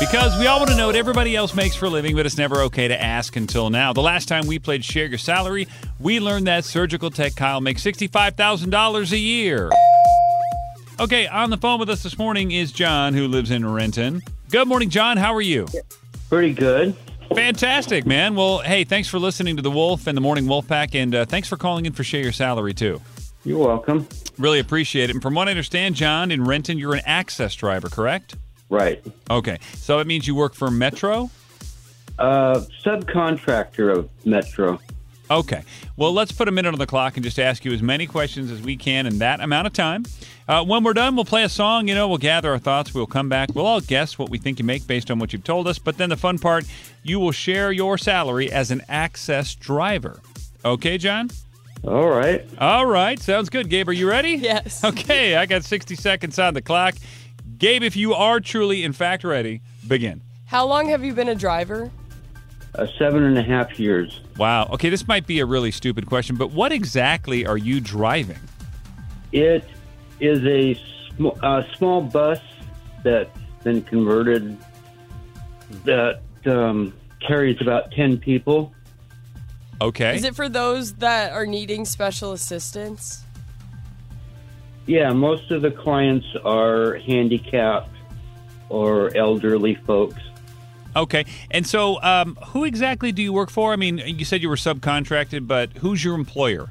Because we all want to know what everybody else makes for a living, but it's never okay to ask until now. The last time we played Share Your Salary, we learned that surgical tech Kyle makes $65,000 a year. Okay, on the phone with us this morning is John, who lives in Renton. Good morning, John. How are you? Pretty good. Fantastic, man. Well, hey, thanks for listening to The Wolf and the Morning Wolf Pack, and uh, thanks for calling in for Share Your Salary, too. You're welcome. Really appreciate it. And from what I understand, John, in Renton, you're an access driver, correct? Right. Okay, so it means you work for Metro? Uh, subcontractor of Metro. Okay. Well, let's put a minute on the clock and just ask you as many questions as we can in that amount of time. Uh, when we're done, we'll play a song. You know, we'll gather our thoughts. We'll come back. We'll all guess what we think you make based on what you've told us. But then the fun part, you will share your salary as an access driver. Okay, John? All right. All right. Sounds good. Gabe, are you ready? Yes. Okay. I got 60 seconds on the clock. Gabe, if you are truly, in fact, ready, begin. How long have you been a driver? Uh, seven and a half years. Wow. Okay, this might be a really stupid question, but what exactly are you driving? It is a sm- uh, small bus that's been converted that um, carries about 10 people. Okay. Is it for those that are needing special assistance? Yeah, most of the clients are handicapped or elderly folks. Okay. And so, um, who exactly do you work for? I mean, you said you were subcontracted, but who's your employer?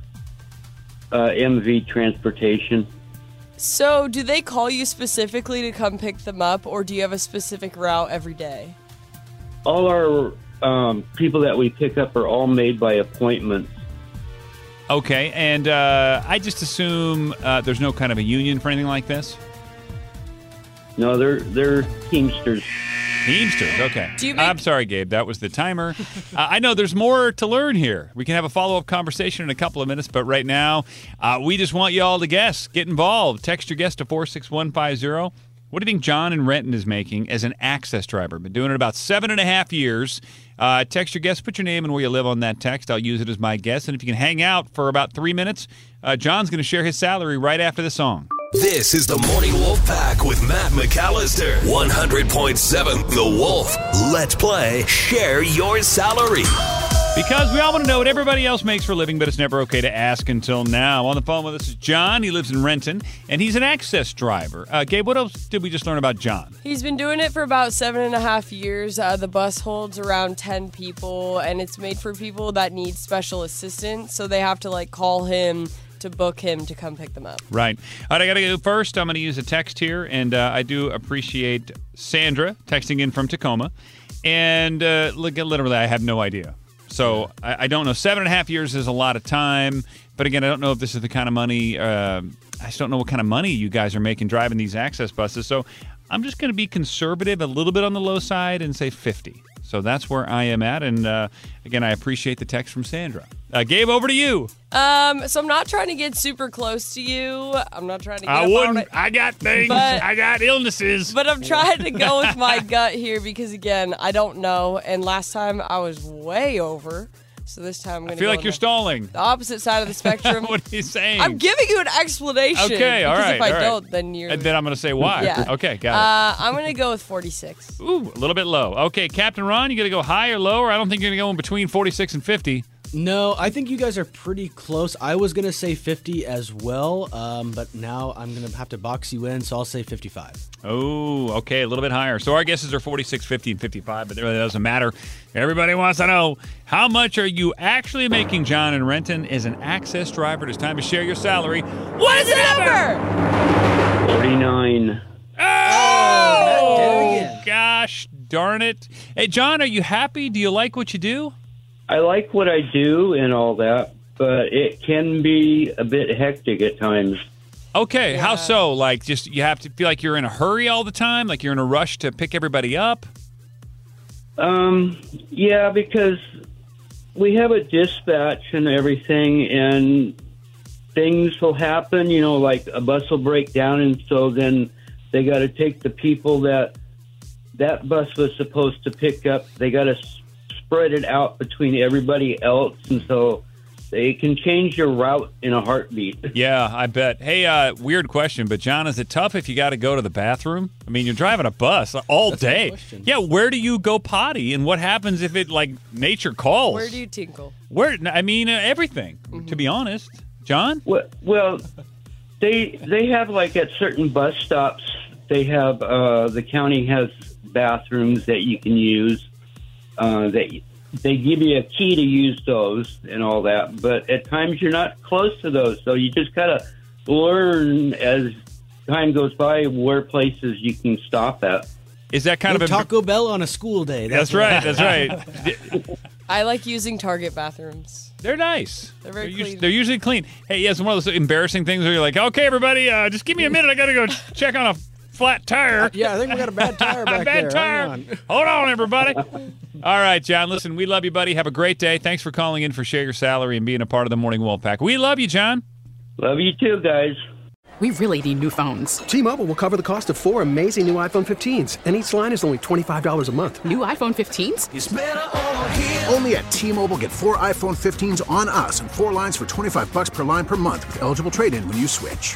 Uh, MV Transportation. So, do they call you specifically to come pick them up, or do you have a specific route every day? All our um, people that we pick up are all made by appointment. Okay. And uh, I just assume uh, there's no kind of a union for anything like this? No, they're they're Teamsters. Teamsters. Okay. Do you make- I'm sorry, Gabe. That was the timer. uh, I know there's more to learn here. We can have a follow up conversation in a couple of minutes, but right now, uh, we just want you all to guess. Get involved. Text your guess to 46150. What do you think John in Renton is making as an access driver? Been doing it about seven and a half years. Uh, text your guess, put your name and where you live on that text. I'll use it as my guess. And if you can hang out for about three minutes, uh, John's going to share his salary right after the song. This is the Morning Wolf Pack with Matt McAllister. 100.7 The Wolf. Let's play Share Your Salary. Because we all want to know what everybody else makes for a living, but it's never okay to ask until now. On the phone with us is John. He lives in Renton, and he's an access driver. Uh, Gabe, what else did we just learn about John? He's been doing it for about seven and a half years. Uh, the bus holds around 10 people, and it's made for people that need special assistance. So they have to like call him to book him to come pick them up. Right. All right, I got to go first. I'm going to use a text here, and uh, I do appreciate Sandra texting in from Tacoma. And uh, look, literally, I have no idea. So I, I don't know. Seven and a half years is a lot of time. But again, I don't know if this is the kind of money. Uh, I just don't know what kind of money you guys are making driving these access buses. So I'm just going to be conservative, a little bit on the low side, and say 50. So that's where I am at. And uh, again, I appreciate the text from Sandra. Uh, Gabe, over to you. Um, so I'm not trying to get super close to you. I'm not trying to get I wouldn't. it. I got things. But- I got illnesses. But I'm trying to go with my gut here because again, I don't know. And last time I was way over, so this time I'm gonna feel go like you're the, stalling. the opposite side of the spectrum. what are you saying? I'm giving you an explanation. Okay, all because If I don't, then you're. and then I'm going to say why. Yeah. Okay, got uh, I'm gonna go with 46. Ooh, a little bit low. Okay, Captain Ron, you going to go high or low, or I don't think you're going to go in between 46 and 50. No, I think you guys are pretty close. I was gonna say 50 as well, um, but now I'm gonna have to box you in, so I'll say 55. Oh, okay, a little bit higher. So our guesses are 46, 50, and 55, but it really doesn't matter. Everybody wants to know how much are you actually making, John and Renton, as an access driver? It's time to share your salary. What is the number? 49. Oh, gosh darn it. Hey, John, are you happy? Do you like what you do? I like what I do and all that, but it can be a bit hectic at times. Okay, how so? Like, just you have to feel like you're in a hurry all the time, like you're in a rush to pick everybody up. Um, yeah, because we have a dispatch and everything, and things will happen. You know, like a bus will break down, and so then they got to take the people that that bus was supposed to pick up. They got to spread it out between everybody else, and so they can change your route in a heartbeat. Yeah, I bet. Hey, uh, weird question, but John, is it tough if you got to go to the bathroom? I mean, you're driving a bus all That's day. question. Yeah, where do you go potty, and what happens if it like nature calls? Where do you tinkle? Where? I mean, uh, everything. To be honest, John. Well, well, they they have like at certain bus stops, they have uh, the county has bathrooms that you can use. Uh, that they give you a key to use those and all that, but at times you're not close to those, so you just gotta learn as time goes by where places you can stop at. Is that kind No of a Taco Bell on a school day. That's what- right. That's right. I like using Target bathrooms. They're nice. They're very us- clean. they're usually clean. Hey, yeah, it's one of those embarrassing things where you're like, okay, everybody, uh, just give me a minute. I got to go check on a flat tire. Yeah, I think we got a bad tire back Bad there. tire. Hang on. Hold on, everybody. All right, John. Listen, we love you, buddy. Have a great day. Thanks for calling in for Share Your Salary and being a part of the Morning Wolf Pack. We love you, John. Love you too, guys. We really need new phones. T-Mobile will cover the cost of four amazing new iPhone 15s, and each line is only $25 a month. New iPhone 15s? Only at T-Mobile get four iPhone 15s on us and four lines for 25 bucks per line per month with eligible trade-in when you switch.